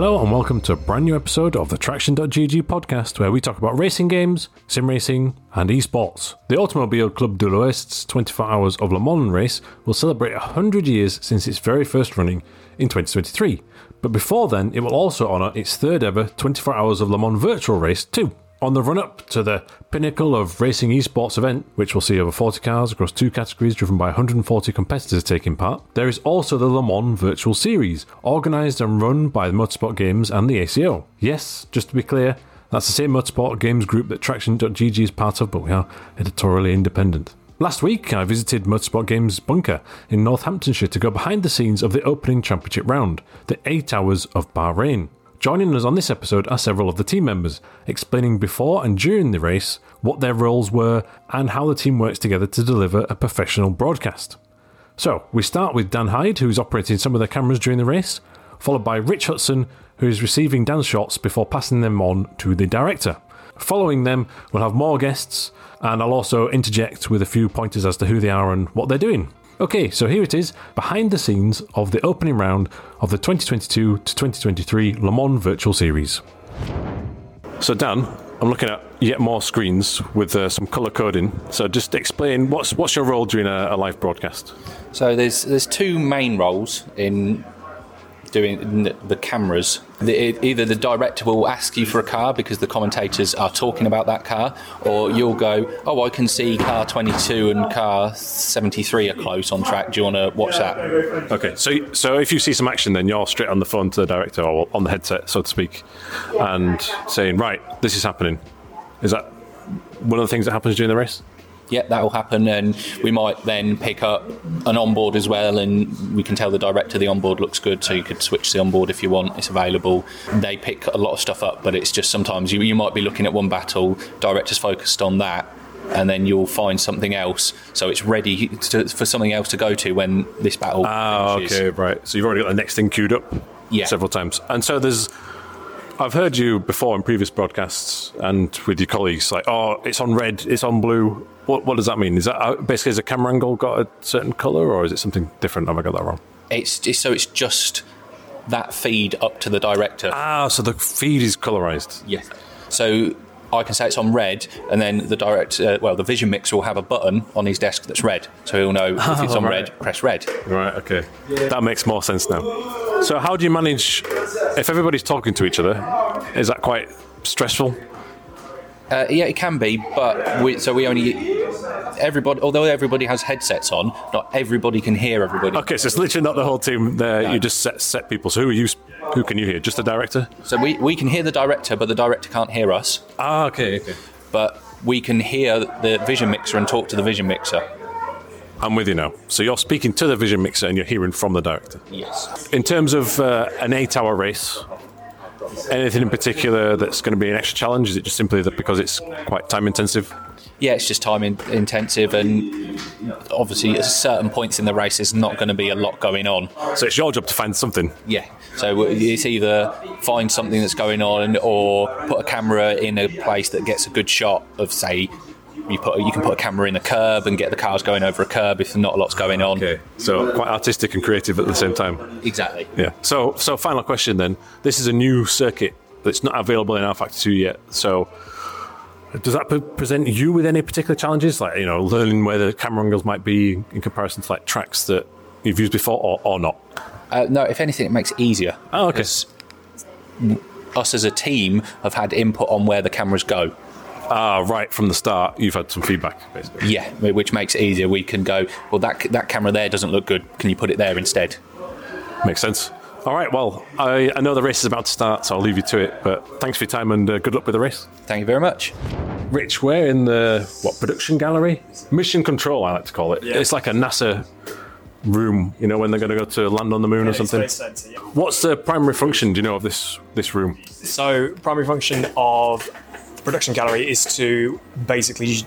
Hello and welcome to a brand new episode of the Traction.gg podcast where we talk about racing games, sim racing, and esports. The Automobile Club de l'Ouest's 24 Hours of Le Mans race will celebrate 100 years since its very first running in 2023. But before then, it will also honour its third ever 24 Hours of Le Mans virtual race too. On the run up to the pinnacle of racing esports event, which will see over 40 cars across two categories driven by 140 competitors taking part, there is also the Le Mans Virtual Series, organised and run by the Motorsport Games and the ACO. Yes, just to be clear, that's the same Motorsport Games group that Traction.gg is part of, but we are editorially independent. Last week, I visited Motorsport Games Bunker in Northamptonshire to go behind the scenes of the opening championship round, the 8 Hours of Bahrain. Joining us on this episode are several of the team members, explaining before and during the race what their roles were and how the team works together to deliver a professional broadcast. So, we start with Dan Hyde, who's operating some of the cameras during the race, followed by Rich Hudson, who is receiving Dan's shots before passing them on to the director. Following them, we'll have more guests, and I'll also interject with a few pointers as to who they are and what they're doing. Okay, so here it is behind the scenes of the opening round of the 2022 to 2023 Le Mans Virtual Series. So, Dan, I'm looking at yet more screens with uh, some color coding. So, just explain what's what's your role during a, a live broadcast? So there's there's two main roles in doing the cameras. The, either the director will ask you for a car because the commentators are talking about that car, or you'll go, "Oh, I can see car 22 and car 73 are close on track. Do you want to watch that?" Okay, so so if you see some action, then you're straight on the phone to the director or on the headset, so to speak, and saying, "Right, this is happening." Is that one of the things that happens during the race? Yeah, that will happen, and we might then pick up an onboard as well, and we can tell the director the onboard looks good, so you could switch the onboard if you want. It's available. They pick a lot of stuff up, but it's just sometimes you, you might be looking at one battle, director's focused on that, and then you'll find something else. So it's ready to, for something else to go to when this battle. Ah, finishes. okay, right. So you've already got the next thing queued up. Yeah. Several times, and so there's. I've heard you before in previous broadcasts and with your colleagues, like, oh, it's on red, it's on blue. What, what does that mean? Is that uh, basically, has a camera angle got a certain colour or is it something different? Have I got that wrong? It's, it's so it's just that feed up to the director. Ah, so the feed is colorized. Yes. So I can say it's on red, and then the direct, uh, well, the vision mixer will have a button on his desk that's red, so he'll know if it's on right. red, press red. Right, okay. That makes more sense now. So, how do you manage if everybody's talking to each other? Is that quite stressful? Uh, yeah, it can be, but we, so we only everybody. Although everybody has headsets on, not everybody can hear everybody. Okay, so it's literally not the whole team there. You just set, set people. So, who are you? Who can you hear? Just the director? So we, we can hear the director, but the director can't hear us. Ah, okay, okay. But we can hear the vision mixer and talk to the vision mixer. I'm with you now. So you're speaking to the vision mixer and you're hearing from the director. Yes. In terms of uh, an eight-hour race, anything in particular that's going to be an extra challenge? Is it just simply that because it's quite time-intensive? Yeah, it's just time in, intensive, and obviously at certain points in the race, there's not going to be a lot going on. So it's your job to find something. Yeah. So it's either find something that's going on, or put a camera in a place that gets a good shot of, say, you put you can put a camera in a curb and get the cars going over a curb if not a lot's going on. Okay. So quite artistic and creative at the same time. Exactly. Yeah. So so final question then. This is a new circuit that's not available in rFactor 2 yet. So does that present you with any particular challenges, like you know, learning where the camera angles might be in comparison to like tracks that you've used before, or, or not? Uh, no, if anything, it makes it easier. Oh, okay. Us as a team have had input on where the cameras go. Ah, right from the start, you've had some feedback, basically. Yeah, which makes it easier. We can go, well, that that camera there doesn't look good. Can you put it there instead? Makes sense. All right. Well, I, I know the race is about to start, so I'll leave you to it. But thanks for your time and uh, good luck with the race. Thank you very much. Rich, we're in the what production gallery? Mission control, I like to call it. It's like a NASA room. You know, when they're going to go to land on the moon or something. Space Center, yeah. What's the primary function? Do you know of this this room? So, primary function of the production gallery is to basically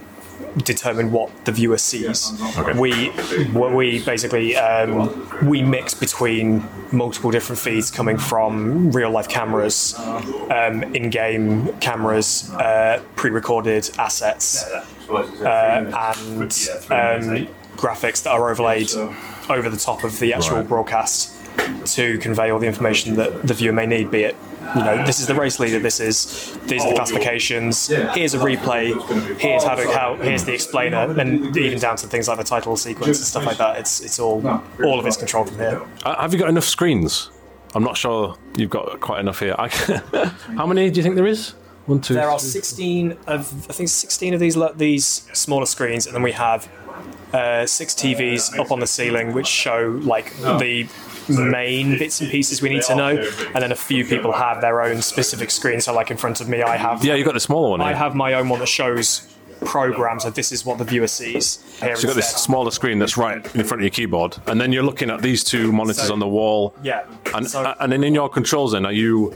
determine what the viewer sees. Okay. We we basically um, we mix between multiple different feeds coming from real life cameras, um, in-game cameras, uh, pre-recorded assets, uh, and um, graphics that are overlaid over the top of the actual Right. broadcast. to convey all the information that the viewer may need, be it you know, this is the race leader. This is these are the classifications. Here's a replay. Here's how to how here's the explainer, and even down to things like the title sequence and stuff like that. It's it's all all of it's controlled from here. Uh, have you got enough screens? I'm not sure you've got quite enough here. I, how many do you think there is? One, two. There are three. 16 of I think 16 of these these smaller screens, and then we have uh, six TVs up on the ceiling which show like the main bits and pieces we need to know, and then a few people have their own specific screens. So, like in front of me, I have Yeah, you got the smaller one. I Here. have my own one that shows programs. So this is what the viewer sees. Here So you've got this smaller screen that's right in front of your keyboard, and then you're looking at these two monitors So- on the wall. Yeah. And, So- and then in your controls, then are you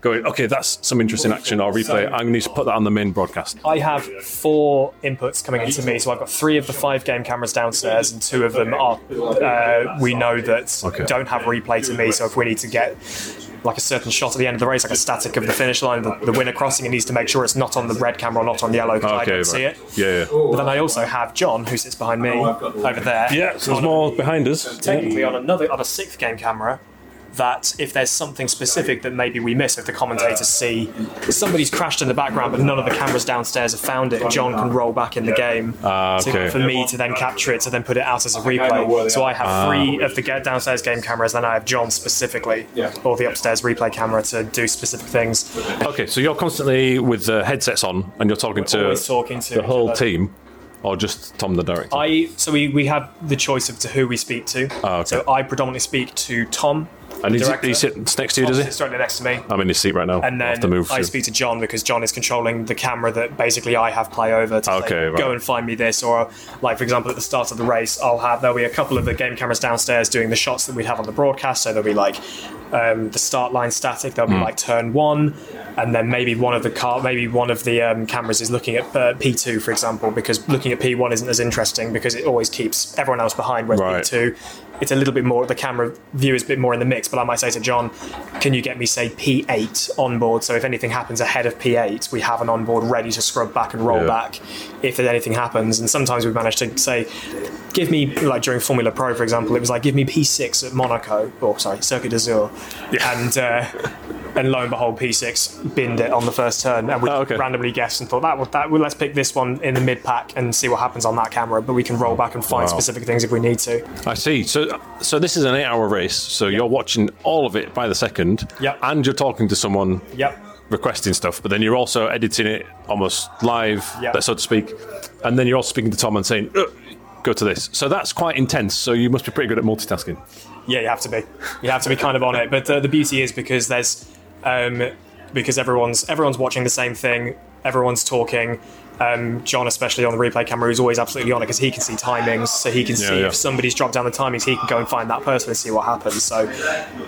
going? Okay, that's some interesting action or replay. I'm going to put that on the main broadcast. I have four inputs coming into me, so I've got three of the five game cameras downstairs, and two of them are uh, we know that Okay. don't have replay to me. So if we need to get like a certain shot at the end of the race, like a static of the finish line, the, the winner crossing, it needs to make sure it's not on the red camera or not on the yellow because I Okay, don't right. see it. Yeah, yeah. But then I also have John, who sits behind me over there. Yeah, so there's more behind us. technically on another on a sixth game camera that if there's something specific that maybe we miss, if the commentators see somebody's crashed in the background but none of the cameras downstairs have found it, John can roll back in the game Ah, to- for me to then capture it to then put it out as a replay. So I have three of the ga- downstairs game cameras, then I have John specifically, or the upstairs replay camera to do specific things. Okay, so you're constantly with the headsets on, and you're talking to talking to the whole other. team, or just Tom the director. I so we, we have the choice of to who we speak to. Ah, okay. So I predominantly speak to Tom. And he's, he sits next to you, does he? directly next to me. I'm in his seat right now. And I have to then move. I speak to John because John is controlling the camera that basically I have play over to say, Okay, right. go and find me this. Or, like, for example, at the start of the race, I'll have, there'll be a couple of the game cameras downstairs doing the shots that we have on the broadcast. So there'll be like um, the start line static, there'll be Hmm. like turn one, and then maybe one of the car, maybe one of the um, cameras is looking at uh, P2, for example, because looking at P1 isn't as interesting because it always keeps everyone else behind. Whereas Right. P2, it's a little bit more, the camera view is a bit more in the mix. But I might say to John, can you get me, say, P8 on board? So if anything happens ahead of P8, we have an onboard ready to scrub back and roll Yeah. back if anything happens. And sometimes we've managed to say, give me, like during Formula Pro, for example, it was like, give me P6 at Monaco, or sorry, Circuit d'Azur. And, uh, and lo and behold, P6 binned it on the first turn, and we Oh, okay. randomly guessed and thought that would that. Well, let's pick this one in the mid pack and see what happens on that camera. But we can roll back and find Wow. specific things if we need to. I see. So, so this is an eight-hour race. So you're watching all of it by the second, Yep. and you're talking to someone Yep. requesting stuff, but then you're also editing it almost live, Yep. so to speak, and then you're also speaking to Tom and saying, "Go to this." So that's quite intense. So you must be pretty good at multitasking. Yeah, you have to be. You have to be kind of on it. But uh, the beauty is because there's um, because everyone's everyone's watching the same thing. Everyone's talking. Um, John, especially on the replay camera, who's always absolutely on it because he can see timings, so he can see yeah. if somebody's dropped down the timings, he can go and find that person and see what happens. So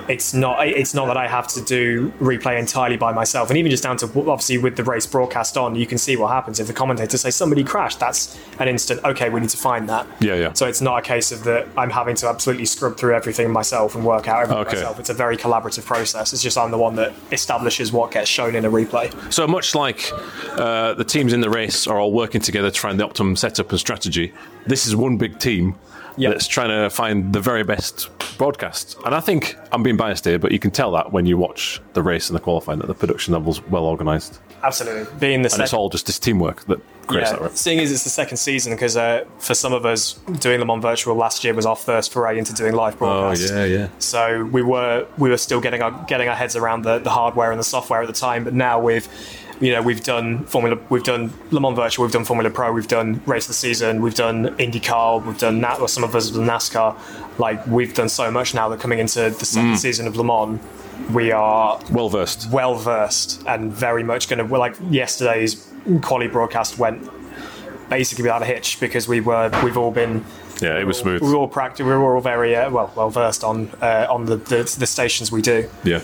it's not it's not that I have to do replay entirely by myself, and even just down to obviously with the race broadcast on, you can see what happens if the commentator say somebody crashed. That's an instant. Okay, we need to find that. Yeah, yeah. So it's not a case of that I'm having to absolutely scrub through everything myself and work out everything Okay. myself. It's a very collaborative process. It's just I'm the one that establishes what gets shown in a replay. So much like uh, the teams in the race are all working together to find the optimum setup and strategy, this is one big team Yep. that's trying to find the very best broadcast. And I think I'm being biased here, but you can tell that when you watch the race and the qualifying that the production level's well organised, Absolutely. Being the and it's all just this teamwork that creates that. Right? seeing as it's the second season, because uh, for some of us, doing them on virtual last year was our first foray into doing live Oh broadcasts. yeah, yeah. So we were we were still getting our getting our heads around the, the hardware and the software at the time, but now we've you know we've done Formula we've done Le Mans Virtual, we've done Formula Pro, we've done Race of the Season, we've done IndyCar, we've done NAT, or some of us have done NASCAR. Like we've done so much now that coming into the second season of Le Mans, we are Well versed. well versed and very much going to. Well, like yesterday's quali broadcast went basically without a hitch because we were we've all been Yeah, it was smooth. we were all practiced We were all very uh, well well versed on uh, on the, the the stations we do. Yeah.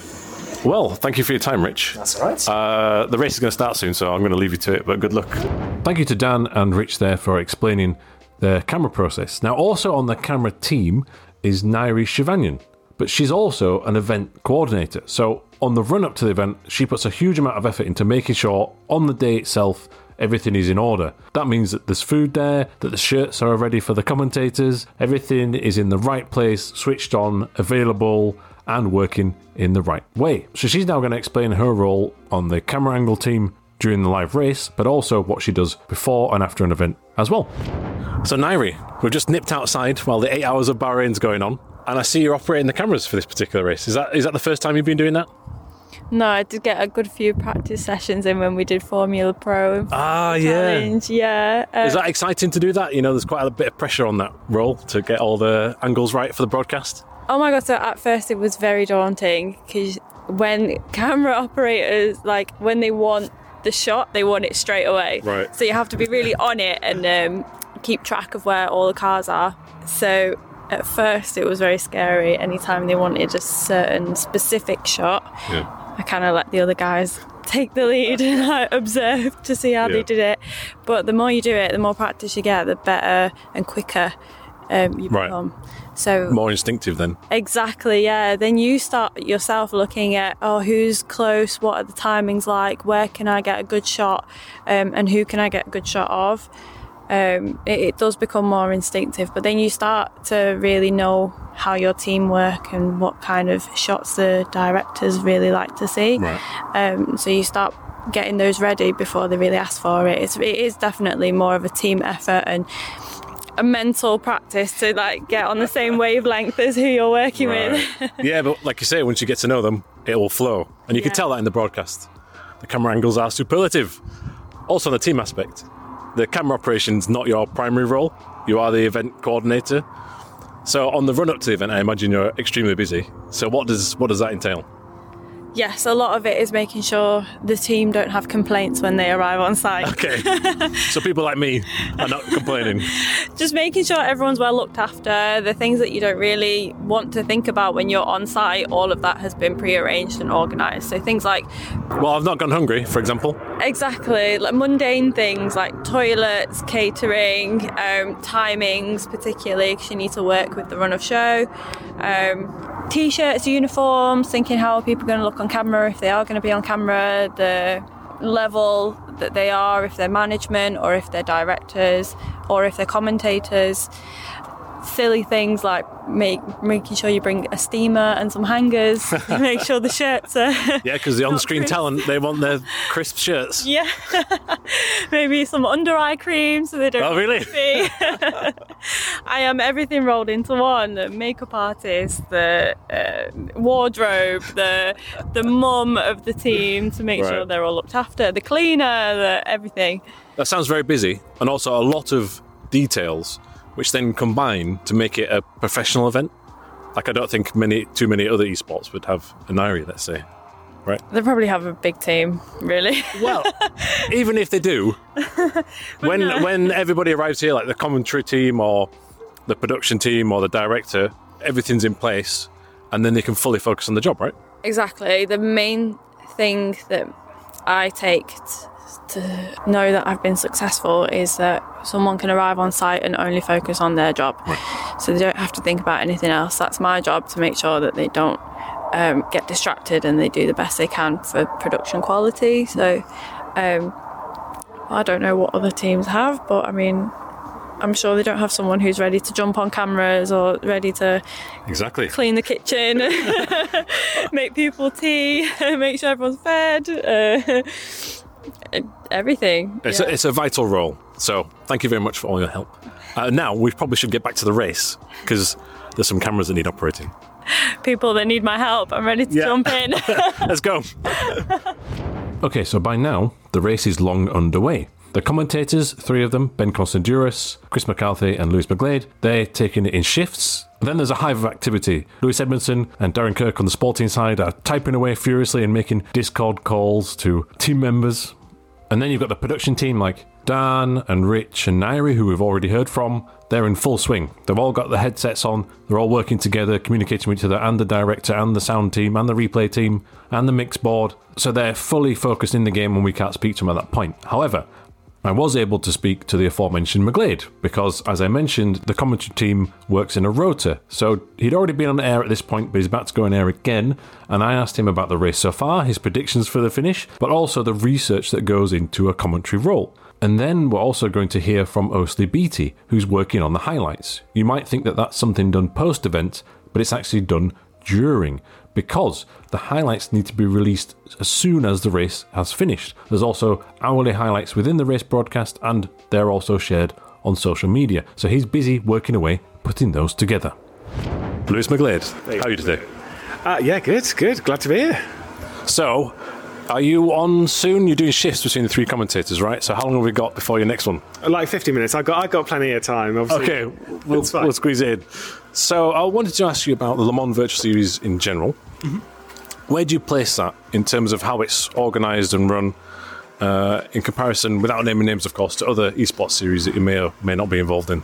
Well, thank you for your time, Rich. That's all right. Uh, the race is going to start soon, so I'm going to leave you to it, but good luck. Thank you to Dan and Rich there for explaining the camera process. Now, also on the camera team is Nairi Shivanyan, but she's also an event coordinator. So, on the run up to the event, she puts a huge amount of effort into making sure on the day itself everything is in order. That means that there's food there, that the shirts are ready for the commentators, everything is in the right place, switched on, available, and working in the right way. So she's now going to explain her role on the camera angle team during the live race, but also what she does before and after an event as well. So, Nairi, we've just nipped outside while the eight hours of Bahrain's going on, and I see you're operating the cameras for this particular race. Is that is that the first time you've been doing that? No, I did get a good few practice sessions in when we did Formula Pro. Ah, challenge. yeah. Uh, Is that exciting to do that? You know, there's quite a bit of pressure on that role to get all the angles right for the broadcast. Oh my god! So at first it was very daunting because when camera operators like when they want the shot, they want it straight away. Right. So you have to be really on it and um, keep track of where all the cars are. So at first it was very scary. Anytime they wanted a certain specific shot, Yeah. I kind of let the other guys take the lead and I observed to see how Yeah. they did it. But the more you do it, the more practice you get, the better and quicker um, you Right. become. So More instinctive then. exactly, yeah. Then you start yourself looking at oh, who's close, what are the timings like, where can I get a good shot, um, and who can I get a good shot of. Um, it, it does become more instinctive, but then you start to really know how your team work and what kind of shots the directors really like to see. Right. Um, so you start getting those ready before they really ask for it. It's, it is definitely more of a team effort and a mental practice to like get on the same wavelength as who you're working with. yeah, but like you say, once you get to know them, it will flow. And you can tell that in the broadcast. The camera angles are superlative. Also, on the team aspect, the camera operation's not your primary role. You are the event coordinator. So on the run up to the event, I imagine you're extremely busy. So what does what does that entail? Yes, a lot of it is making sure the team don't have complaints when they arrive on site. Okay. so people like me are not complaining. Just making sure everyone's well looked after, the things that you don't really want to think about when you're on site, all of that has been pre-arranged and organised. So things like Well, I've not gone hungry, for example. Exactly, like mundane things like toilets, catering, um, timings, particularly because you need to work with the run of show. Um, t-shirts, uniforms, thinking how are people going to look on camera if they are going to be on camera, the level that they are, if they're management or if they're directors or if they're commentators. Silly things like make, making sure you bring a steamer and some hangers to make sure the shirts are Yeah, because the on-screen talent they want their crisp shirts. Yeah, maybe some under eye cream so they don't. Oh, really? I am everything rolled into one: the makeup artist, the uh, wardrobe, the the mum of the team to make sure they're all looked after, the cleaner, the everything. That sounds very busy, and also a lot of details, which then combine to make it a professional event. Like I don't think many too many other esports would have an area, let's say. Right. They probably have a big team, really. Well, even if they do, when when everybody arrives here, like the commentary team or the production team or the director, everything's in place, and then they can fully focus on the job, right? Exactly. The main thing that I take to know that I've been successful is that someone can arrive on site and only focus on their job. So they don't have to think about anything else. That's my job to make sure that they don't um, get distracted and they do the best they can for production quality. So um, I don't know what other teams have, but I mean, I'm sure they don't have someone who's ready to jump on cameras or ready to Exactly. clean the kitchen, make people tea, make sure everyone's fed, uh, everything. It's, yeah. a, it's a vital role. So thank you very much for all your help. Uh, now we probably should get back to the race because there's some cameras that need operating. people that need my help. I'm ready to Yeah. jump in. Let's go. okay, so by now, the race is long underway. The commentators, three of them, Ben Constanduros, Chris McCarthy, and Lewis McGlade, they're taking it in shifts. Then there's a hive of activity. Lewis Edmondson and Darren Kirk on the sporting side are typing away furiously and making Discord calls to team members. And then you've got the production team like Dan and Rich and Nairi, who we've already heard from. They're in full swing. They've all got the headsets on. They're all working together, communicating with each other, and the director, and the sound team, and the replay team, and the mix board. So they're fully focused in the game when we can't speak to them at that point. However, I was able to speak to the aforementioned McGlade because, as I mentioned, the commentary team works in a rota. So he'd already been on air at this point, but he's about to go on air again. And I asked him about the race so far, his predictions for the finish, but also the research that goes into a commentary role. And then we're also going to hear from Osley Beatty, who's working on the highlights. You might think that that's something done post event, but it's actually done during because the highlights need to be released as soon as the race has finished. There's also hourly highlights within the race broadcast, and they're also shared on social media. So he's busy working away putting those together. Lewis McGlade, how are you today? Uh, yeah, good, good. Glad to be here. So, are you on soon? You're doing shifts between the three commentators, right? So, how long have we got before your next one? Like 50 minutes. I got I got plenty of time. Obviously. Okay, we'll, we'll squeeze it in. So, I wanted to ask you about the Le Mans Virtual Series in general. Where do you place that in terms of how it's organised and run uh, in comparison, without naming names, of course, to other esports series that you may or may not be involved in?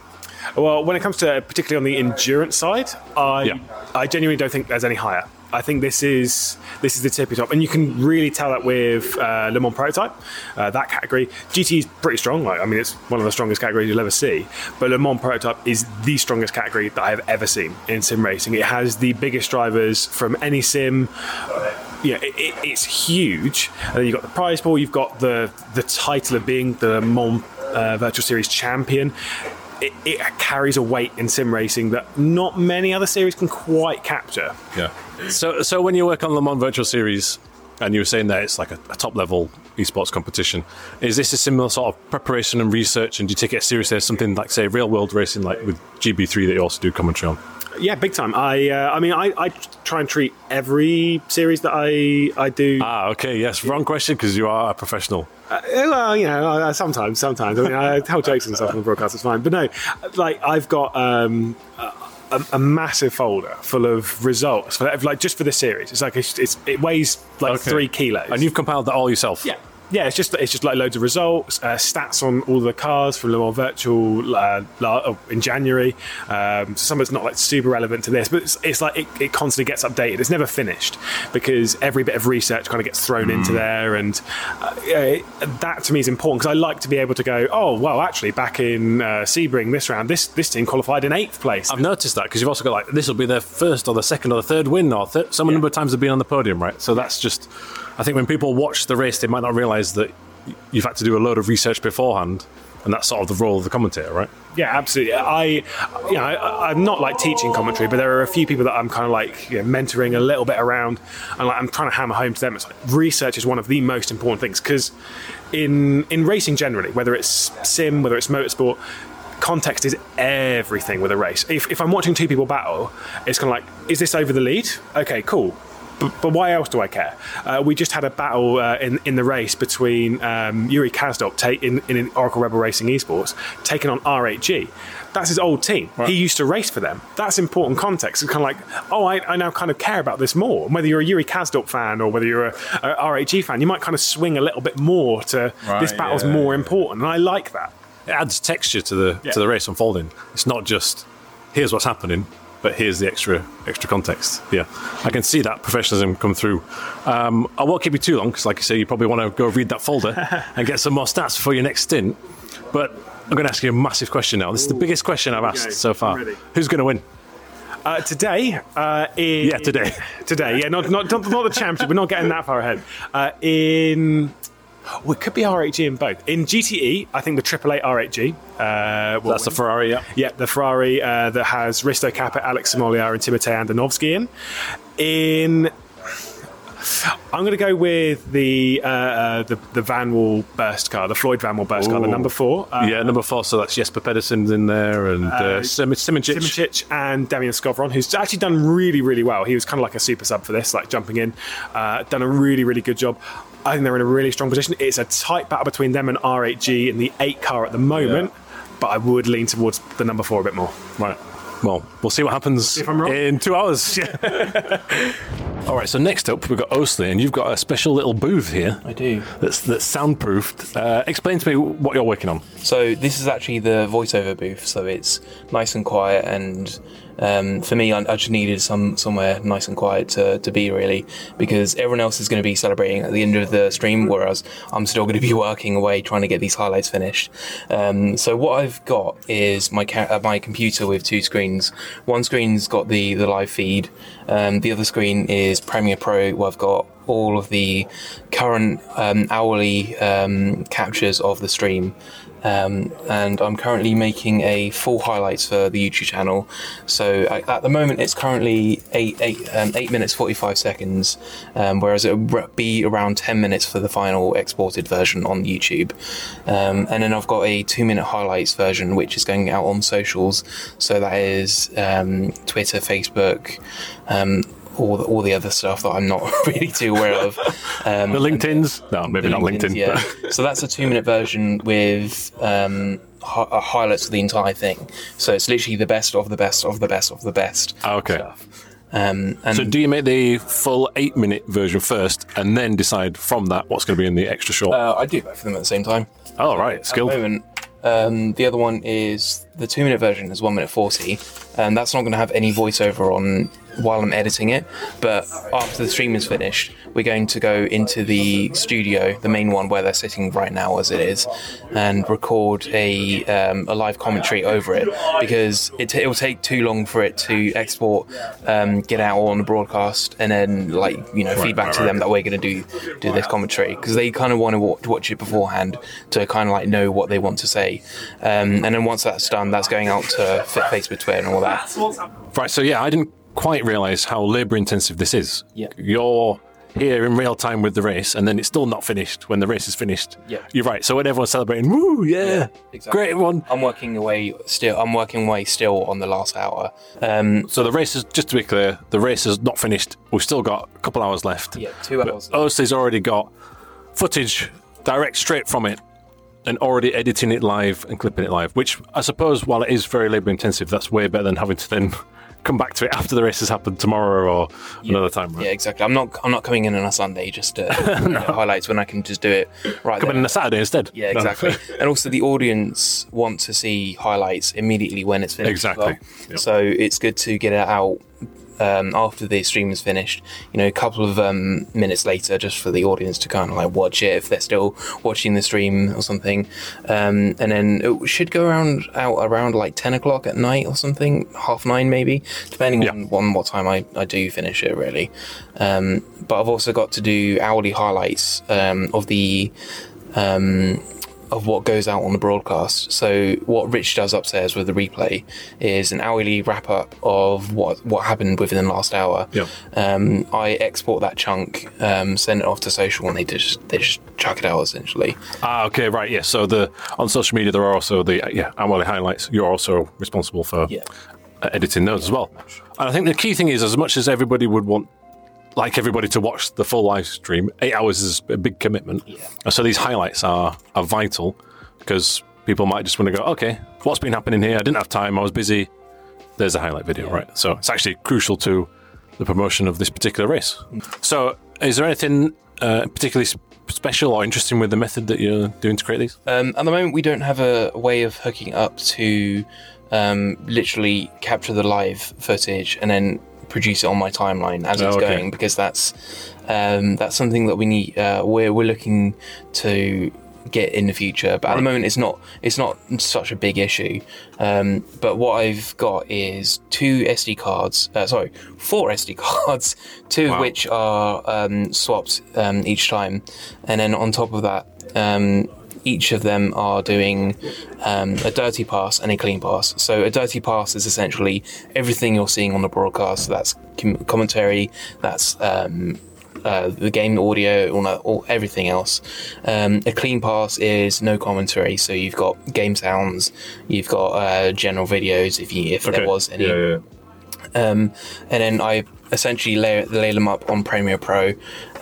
Well, when it comes to particularly on the endurance side, I Yeah. I genuinely don't think there's any higher. I think this is this is the tippy top, and you can really tell that with uh, Le Mans Prototype, uh, that category. GT is pretty strong. Like I mean, it's one of the strongest categories you'll ever see. But Le Mans Prototype is the strongest category that I have ever seen in sim racing. It has the biggest drivers from any sim. Yeah, it, it, it's huge. And then you've got the prize pool. You've got the the title of being the Le Mans uh, Virtual Series champion. It, it carries a weight in sim racing that not many other series can quite capture. Yeah. So, so when you work on Le Mans Virtual Series, and you were saying that it's like a, a top level esports competition, is this a similar sort of preparation and research? And do you take it seriously as something like, say, real world racing, like with GB3 that you also do commentary on? Yeah, big time. I uh, I mean, I, I try and treat every series that I I do. Ah, okay, yes. Wrong question because you are a professional. Uh, well, you know, uh, sometimes, sometimes. I mean, I tell jokes and stuff on the broadcast. It's fine, but no, like I've got um, a, a massive folder full of results for like just for this series. It's like it's, it's it weighs like Okay. three kilos, And you've compiled that all yourself? yeah. Yeah, it's just it's just like loads of results, uh, stats on all the cars from Le Mans Virtual uh, oh, in January. Um, some of it's not like super relevant to this, but it's, it's like it, it constantly gets updated. It's never finished because every bit of research kind of gets thrown into there, and uh, it- that to me is important because I like to be able to go, oh well, actually back in uh, Sebring this round, this this team qualified in eighth place. I've noticed that because you've also got like this will be their first or the second or the third win or th- some number of times they've been on the podium, right? So that's just, I think when people watch the race, they might not realise that you've had to do a load of research beforehand, and that's sort of the role of the commentator, right? Yeah, absolutely. I, you know, I, I'm not like teaching commentary, but there are a few people that I'm kind of like you know, mentoring a little bit around, and like I'm trying to hammer home to them. It's like research is one of the most important things because in in racing generally, whether it's sim, whether it's motorsport. Context is everything with a race. If, if I'm watching two people battle, it's kind of like, is this over the lead? Okay, cool. But, but why else do I care? Uh, we just had a battle uh, in in the race between um, Yuri Kasdorp ta- in, in Oracle Rebel Racing Esports taking on R8G. That's his old team. He used to race for them. That's important context. It's kind of like, oh, I, I now kind of care about this more. And whether you're a Yuri Kasdorp fan or whether you're a, a R8G fan, you might kind of swing a little bit more to Right, this battle's yeah, more yeah. important. And I like that. It adds texture to the Yeah. to the race unfolding. It's not just here's what's happening, but here's the extra extra context. Yeah, I can see that professionalism come through. Um, I won't keep you too long because, like you say, you probably want to go read that folder and get some more stats before your next stint. But I'm going to ask you a massive question now. This is the biggest question I've asked Okay, so far. Ready. Who's going to win? Uh, today, uh, in, Yeah, today. today, yeah, not not not, not the championship. We're not getting that far ahead. Uh, in well, it could be R8G in both. In GTE, I think the AAA R8G. Uh, That's the. Ferrari. Yeah. Yeah, the Ferrari uh, that has Risto Kappet, Alex Samoliar, and Timotei Andonovsky in. In I'm going to go with the uh, uh, the the Vanwall burst car, the Floyd Vanwall burst car, the number four. Uh, yeah, number four. So that's Jesper Pedersen's in there and uh, Sim- Simoncic. Simoncic and Damian Skovron, who's actually done really, really well. He was kind of like a super sub for this, like jumping in, uh, done a really, really good job. I think they're in a really strong position. It's a tight battle between them and R8G in the eight car at the moment, but I would lean towards the number four a bit more. Right. Well, we'll see what happens if I'm wrong. in two hours. All right. So next up, we've got Osley, and you've got a special little booth here. I do. That's that's soundproofed. Uh, explain to me what you're working on. So this is actually the voiceover booth. So it's nice and quiet, and um, for me, I, I just needed some somewhere nice and quiet to, to be really, because everyone else is going to be celebrating at the end of the stream, whereas I'm still going to be working away trying to get these highlights finished. Um, so what I've got is my ca- uh, my computer with two screens. One screen's got the the live feed. Um, the other screen is Premiere Pro, where I've got all of the current um, hourly um, captures of the stream. Um, and I'm currently making a full highlights for the YouTube channel. So I, at the moment, it's currently eight eight um, eight minutes forty five seconds, um, whereas it will be around ten minutes for the final exported version on YouTube. Um, and then I've got a two minute highlights version, which is going out on socials. So that is um, Twitter, Facebook. All the, all the other stuff that I'm not really too aware of. Um, The LinkedIn's? No, maybe not LinkedIn. Yeah. so that's a two minute version with um, hi- uh, highlights of the entire thing. So it's literally the best of the best of the best of the best. Ah, okay. Stuff. Um, and So do you make the full eight minute version first and then decide from that what's going to be in the extra short? uh, I do both of them at the same time. oh, right. Skilled. um, the other one is the two minute version is one minute forty, and that's not going to have any voiceover on while I'm editing it. But after the stream is finished, we're going to go into the studio, the main one where they're sitting right now, as it is, and record a um, a live commentary over it because it, will take too long for it to export, um, get out on the broadcast, and then like you know feedback right, to right. them that we're going to do do this commentary because they kind of want to watch, watch it beforehand to kind of like know what they want to say, um, and then once that's done, that's going out to Facebook, Twitter, and all that. Right. So, yeah, I didn't quite realize how labor intensive this is. Yeah. You're here in real time with the race, and then it's still not finished when the race is finished. Yeah. You're right. So, when everyone's celebrating, woo, yeah, exactly. great one. I'm working away still. I'm working away still on the last hour. Um, So, the race is, just to be clear, the race is not finished. We've still got a couple hours left. yeah, two hours. OSL's already got footage direct straight from it and already editing it live and clipping it live, which I suppose, while it is very labour intensive, that's way better than having to then come back to it after the race has happened tomorrow or another time. Right? Yeah, exactly. I'm not. I'm not coming in on a Sunday just to you know, highlights when I can just do it right. Come there. in on a Saturday instead. Yeah, No. exactly. and also, the audience want to see highlights immediately when it's finished. Exactly. well. Yep. So it's good to get it out um, after the stream is finished. You know, a couple of um, minutes later, just for the audience to kind of like watch it if they're still watching the stream or something. Um, and then it should go around out around like ten o'clock at night or something, half nine maybe, depending Yeah. on, on what time I, I do finish it really. Um, but I've also got to do hourly highlights um, of the um, of what goes out on the broadcast. So what Rich does upstairs with the replay is an hourly wrap up of what what happened within the last hour. Yeah. Um, I export that chunk, um, send it off to social, and they just they just chuck it out essentially. Ah, okay, right, yeah. So the on social media there are also the yeah hourly highlights. You're also responsible for Yeah. editing those as well. And I think the key thing is, as much as everybody would want, like everybody to watch the full live stream, eight hours is a big commitment. And so these highlights are are vital because people might just want to go, okay, what's been happening here? I didn't have time. I was busy. There's a highlight video, right? So it's actually crucial to the promotion of this particular race. So, is there anything uh, particularly special or interesting with the method that you're doing to create these? Um, at the moment, we don't have a way of hooking up to um, literally capture the live footage and then produce it on my timeline as Oh, it's okay. going because that's um, that's something that we need. Uh, we're we're looking to get in the future, but at the moment it's not it's not such a big issue. Um, but what I've got is two SD cards. Uh, sorry, four SD cards, two Wow. of which are um, swapped um, each time, and then on top of that. Each of them are doing um, a dirty pass and a clean pass. So a dirty pass is essentially everything you're seeing on the broadcast. So that's com- commentary, that's um, uh, the game audio, all, all everything else. Um, a clean pass is no commentary. So you've got game sounds, you've got uh, general videos if you if there was any. yeah. Um, and then I essentially layer, lay them up on Premiere Pro.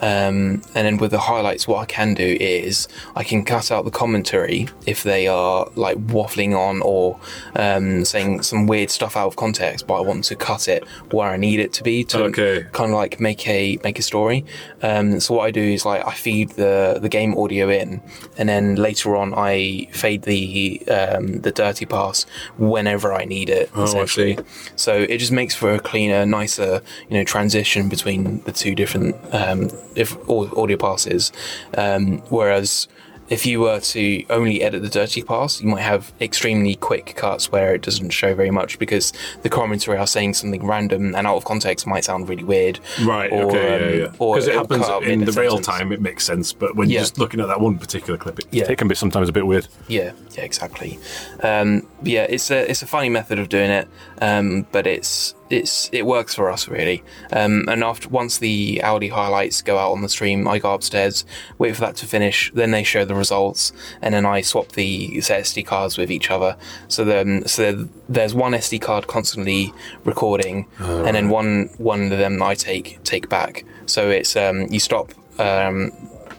Um, and then with the highlights, what I can do is I can cut out the commentary if they are like waffling on or um, saying some weird stuff out of context, but I want to cut it where I need it to be to Okay. kind of like make a make a story. Um, so what I do is like I feed the the game audio in, and then later on I fade the um, the dirty pass whenever I need it. Oh, I see. So it just makes for a cleaner, nicer, you know, transition between the two different um, if, au- audio passes. Um, whereas if you were to only edit the dirty parts, you might have extremely quick cuts where it doesn't show very much because the commentary are saying something random and out of context might sound really weird. Right. Or, okay. um, yeah. Yeah. Because it happens in the real sentence. time, it makes sense. But when Yeah. you're just looking at that one particular clip, it, Yeah. it can be sometimes a bit weird. Yeah, yeah, exactly. Um, yeah, it's a it's a funny method of doing it, um, but it's it's it works for us really. Um, and after once the Audi highlights go out on the stream, I go upstairs, wait for that to finish, then they show the results, and then I swap the SD cards with each other. So then so there's one SD card constantly recording, and then one one of them I take take back. So it's um, you stop. Um,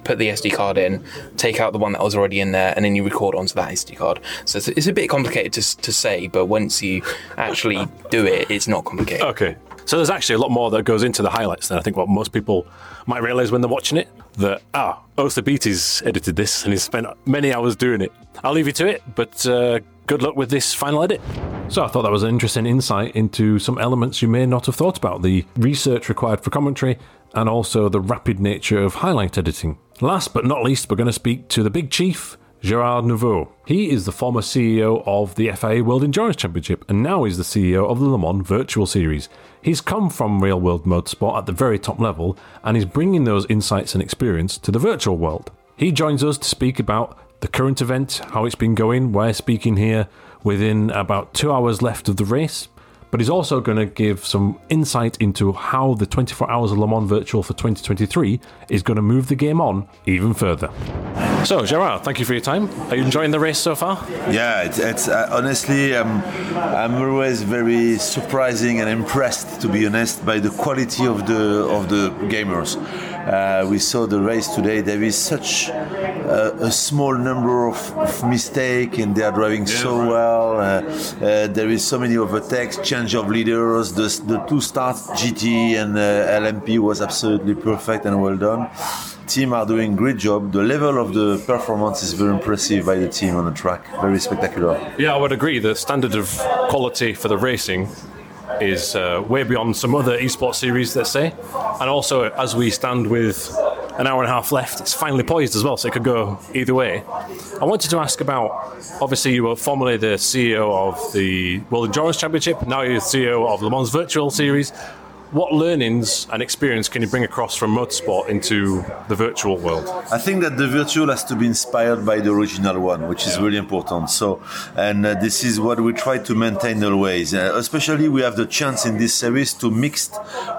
put the SD card in, take out the one that was already in there, and then you record onto that SD card. So it's, it's a bit complicated to, to say, but once you actually do it, it's not complicated. Okay. So there's actually a lot more that goes into the highlights than I think what most people might realise when they're watching it. That ah, Osa Beatty's edited this and he's spent many hours doing it. I'll leave you to it, but uh, good luck with this final edit. So I thought that was an interesting insight into some elements you may not have thought about the research required for commentary and also the rapid nature of highlight editing. Last but not least, we're going to speak to the big chief, Gerard Neveu. He is the former CEO of the FIA World Endurance Championship and now is the CEO of the Le Mans Virtual Series. He's come from real world motorsport at the very top level and is bringing those insights and experience to the virtual world. He joins us to speak about the current event, how it's been going. We're speaking here within about two hours left of the race, but he's also going to give some insight into how the 24 Hours of Le Mans Virtual for 2023 is going to move the game on even further. So, Gerard, thank you for your time. Are you enjoying the race so far? Yeah, it's, it's uh, honestly, um, I'm always very surprising and impressed, to be honest, by the quality of the of the gamers. Uh, we saw the race today. There is such a, a small number of, of mistakes, and they are driving so well. Uh, uh, there is so many overtakes, change of leaders. The, the two starts, GT and uh, LMP, was absolutely perfect and well done team are doing great job. The level of the performance is very impressive by the team on the track. Very spectacular. Yeah, I would agree. The standard of quality for the racing is uh, way beyond some other esports series, let's say. And also, as we stand with an hour and a half left, it's finally poised as well, so it could go either way. I wanted to ask about obviously, you were formerly the CEO of the World Endurance Championship, now you're the CEO of Le Mans Virtual Series. What learnings and experience can you bring across from motorsport into the virtual world? I think that the virtual has to be inspired by the original one, which is really important. So, and uh, this is what we try to maintain always. Uh, especially, we have the chance in this series to mix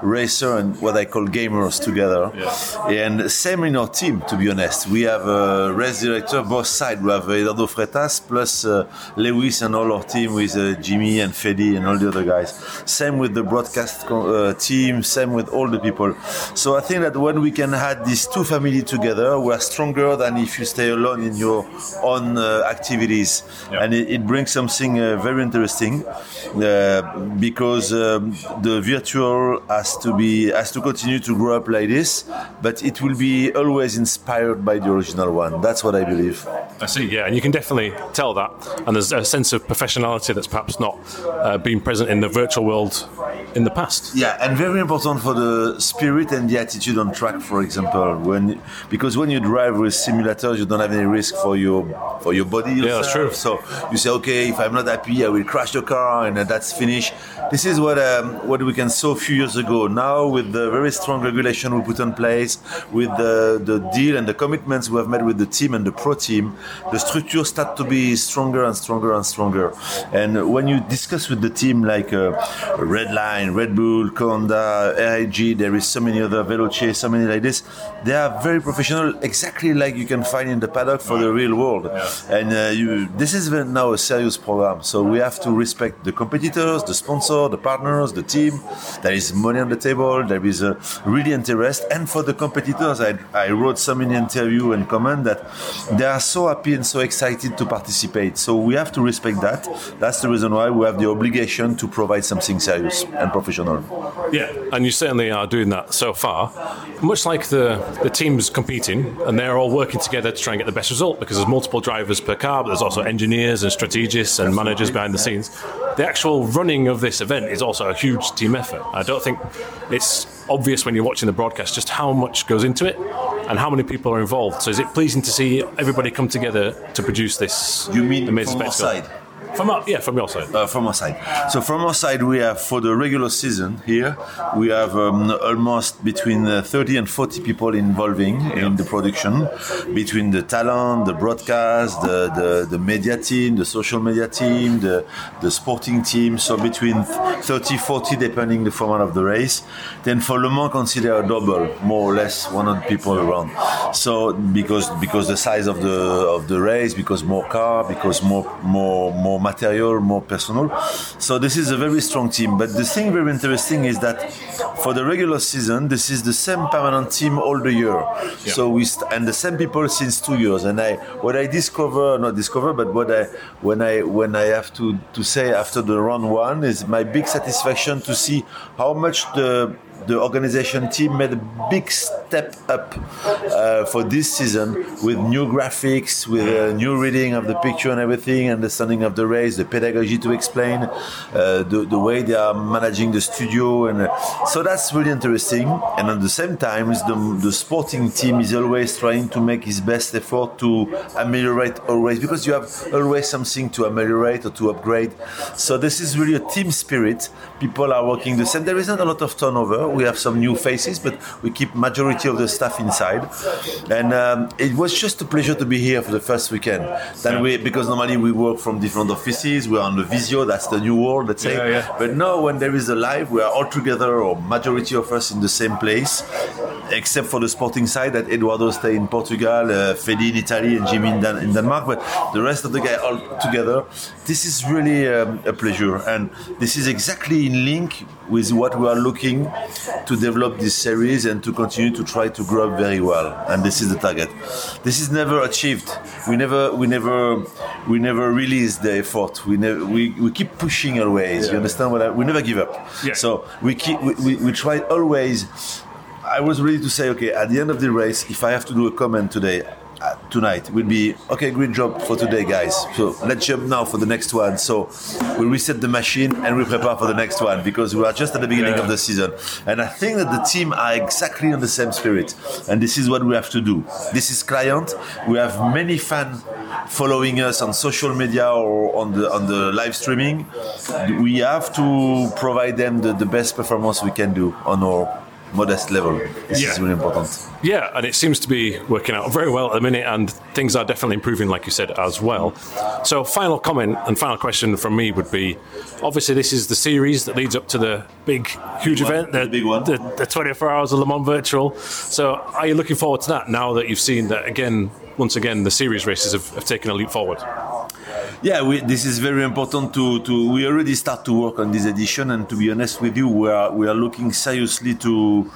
racer and what I call gamers together. Yeah. And same in our team, to be honest. We have a race director both sides. We have Eduardo Freitas plus uh, Lewis and all our team with uh, Jimmy and Fedi and all the other guys. Same with the broadcast co- uh, team. Same with all the people. So I think that when we can have these two families together, we are stronger than if you stay alone in your own uh, activities, and it, it brings something uh, very interesting uh, because um, the virtual has to be has to continue to grow up like this, but it will be always inspired by the original one. That's what I believe. I see, yeah, and you can definitely tell that. And there's a sense of professionality that's perhaps not uh, been present in the virtual world in the past. Yeah, and very important for the spirit and the attitude on track, for example. When because when you drive with simulators, you don't have any risk for your for your body. Yeah, that's true. So you say, okay, if I'm not happy, I will crash the car, and that's finished. This is what um, what we can saw a few years ago. Now with the very strong regulation we put in place, with the the deal and the commitments we have made with the team and the pro team, the structure start to be stronger and stronger and stronger. And when you discuss with the team like uh, Redline, Red Bull, Honda, AIG, there is so many other Veloce, so many like this. They are very professional, exactly like you can find in the paddock for the real world. And uh, you, this is now a serious program, so we have to respect the competitors, the sponsor, the partners, the team. There is money on the table. There is a really interest, and for the competitors, I, I wrote so many interview and comment that they are so happy and so excited to participate. So we have to respect that. That's the reason why we have the obligation to provide something serious and professional. Yeah, and you certainly are doing that so far. Much like the, the teams competing, and they're all working together to try and get the best result because there's multiple drivers per car, but there's also engineers and strategists and managers behind the scenes. The actual running of this event is also a huge team effort. I don't think it's obvious when you're watching the broadcast just how much goes into it. and how many people are involved. So is it pleasing to see everybody come together to produce this? You mean amazing from our spectacle? side? From our, yeah, from your side. Uh, from our side. So from our side, we have for the regular season here, we have um, almost between uh, 30 and 40 people involving in the production, between the talent, the broadcast, the, the, the media team, the social media team, the, the sporting team. So between 30, 40, depending the format of the race. Then for Le Mans, consider a double, more or less 100 people around. So because because the size of the of the race, because more car, because more more more material, more personal. So this is a very strong team. But the thing very interesting is that for the regular season, this is the same permanent team all the year. So we st- and the same people since two years. And I what I discover, not discover, but what I when I when I have to to say after the round one is my big satisfaction to see how much the the organization team made a big step up uh, for this season with new graphics, with a new reading of the picture and everything, understanding of the race, the pedagogy to explain, uh, the, the way they are managing the studio, and uh, so that's really interesting. And at the same time, the, the sporting team is always trying to make his best effort to ameliorate always because you have always something to ameliorate or to upgrade. So this is really a team spirit. People are working the same. There isn't a lot of turnover. We have some new faces, but we keep majority of the staff inside. And um, it was just a pleasure to be here for the first weekend. Then we because normally we work from different offices. We're on the Visio. That's the new world, let's say. Yeah, yeah. But now when there is a live, we are all together, or majority of us in the same place, except for the sporting side that Eduardo stay in Portugal, uh, in Italy, and Jimmy in, Dan- in Denmark. But the rest of the guys all together. This is really um, a pleasure, and this is exactly in link with what we are looking to develop this series and to continue to try to grow up very well. And this is the target. This is never achieved. We never, we never, we never release the effort. We never, we, we keep pushing always. You understand what I? We never give up. Yeah. So we keep, we, we, we try always. I was ready to say, okay, at the end of the race, if I have to do a comment today, tonight, will be okay. Great job for today, guys. So let's jump now for the next one. So we reset the machine and we prepare for the next one because we are just at the beginning of the season. And I think that the team are exactly on the same spirit. And this is what we have to do. This is client. We have many fans following us on social media or on the on the live streaming. We have to provide them the, the best performance we can do on our modest level. This Yeah. is really important. Yeah, and it seems to be working out very well at the minute, and things are definitely improving, like you said, as well. So, final comment and final question from me would be obviously, this is the series that leads up to the big, huge one, event, the, the big one. the, the 24 Hours of Le Mans Virtual. So, are you looking forward to that now that you've seen that, again, once again, the series races have, have taken a leap forward? Yeah, we, this is very important to, to. We already start to work on this edition, and to be honest with you, we are we are looking seriously to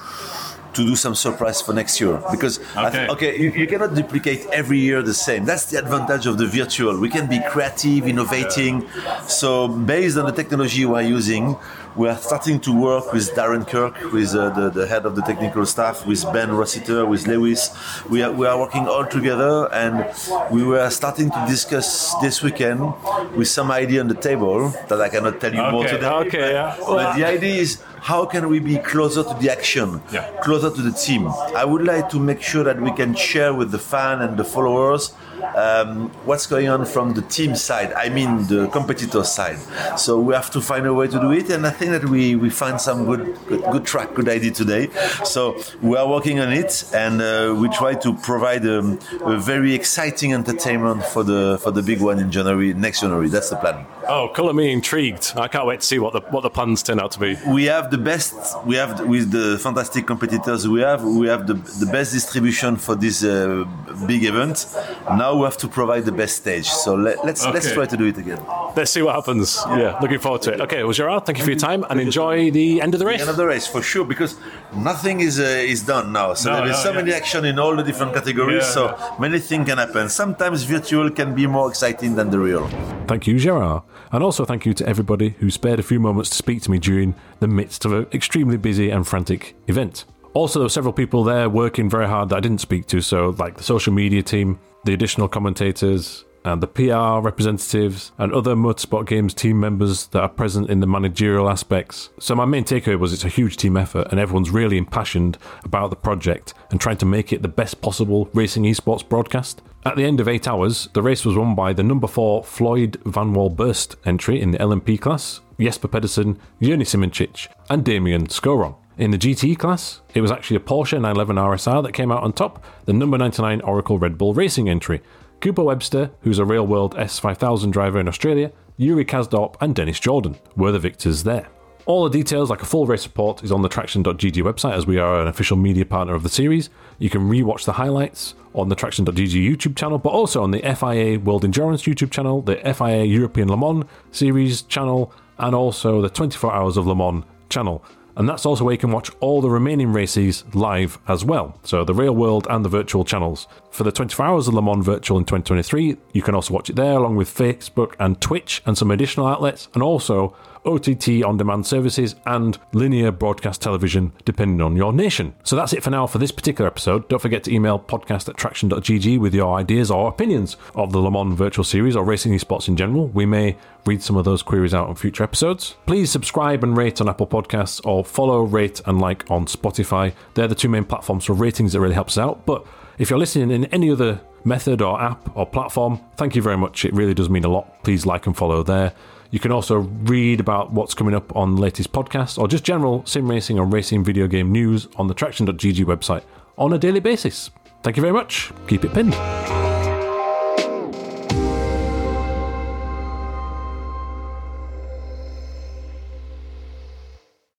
to do some surprise for next year because I Okay. okay, you, you cannot duplicate every year the same. That's the advantage of the virtual. We can be creative, innovating. So based on the technology we are using, we are starting to work with Darren Kirk, with uh, the, the head of the technical staff, with Ben Rossiter, with Lewis. We are, we are working all together and we were starting to discuss this weekend with some idea on the table that I cannot tell you more today. okay, yeah. But the idea is how can we be closer to the action, Yeah. closer to the team? I would like to make sure that we can share with the fan and the followers um, what's going on from the team side. I mean the competitor side. So we have to find a way to do it, and I think that we we find some good good, good track, good idea today. So we are working on it, and uh, we try to provide um, a very exciting entertainment for the for the big one in January next January. That's the plan. Oh, colour me intrigued. I can't wait to see what the, what the plans turn out to be. we have the best we have with the fantastic competitors we have we have the, the best distribution for this uh, big event now we have to provide the best stage so let, let's let's try to do it again Let's see what happens. Yeah, looking forward to it. Okay, well, Gerard, thank you for your time and enjoy the end of the race. end of the race for sure because nothing is uh, is done now so No, there is no, so yeah. many action in all the different categories Yeah, so many things can happen sometimes virtual can be more exciting than the real Thank you, Gerard. And also thank you to everybody who spared a few moments to speak to me during the midst of an extremely busy and frantic event. Also, there were several people there working very hard that I didn't speak to, so like the social media team, the additional commentators, and the PR representatives and other Motorsport Games team members that are present in the managerial aspects. So, my main takeaway was it's a huge team effort, and everyone's really impassioned about the project and trying to make it the best possible racing esports broadcast. At the end of eight hours, the race was won by the number four Floyd Van Walburst entry in the LMP class, Jesper Pedersen, Jernej Simoncic, and Damian Skoron. In the GT class, it was actually a Porsche 911 RSR that came out on top, the number 99 Oracle Red Bull Racing entry. Cooper Webster, who's a real world S5000 driver in Australia, Yuri Kasdorp, and Dennis Jordan were the victors there. All the details, like a full race report, is on the Traction.gg website as we are an official media partner of the series. You can rewatch the highlights on the Traction.gg YouTube channel, but also on the FIA World Endurance YouTube channel, the FIA European Le Mans series channel, and also the 24 Hours of Le Mans channel. And that's also where you can watch all the remaining races live as well. So the real world and the virtual channels. For the 24 Hours of Le Mans Virtual in 2023, you can also watch it there along with Facebook and Twitch and some additional outlets, and also OTT on demand services, and linear broadcast television, depending on your nation. So that's it for now for this particular episode. Don't forget to email podcast at traction.gg with your ideas or opinions of the Le Mans virtual series or racing esports in general. We may read some of those queries out on future episodes. Please subscribe and rate on Apple Podcasts or follow, rate, and like on Spotify. They're the two main platforms for ratings that really helps us out. But if you're listening in any other method or app or platform, thank you very much. It really does mean a lot. Please like and follow there. You can also read about what's coming up on the latest podcasts or just general sim racing and racing video game news on the traction.gg website on a daily basis. Thank you very much. Keep it pinned.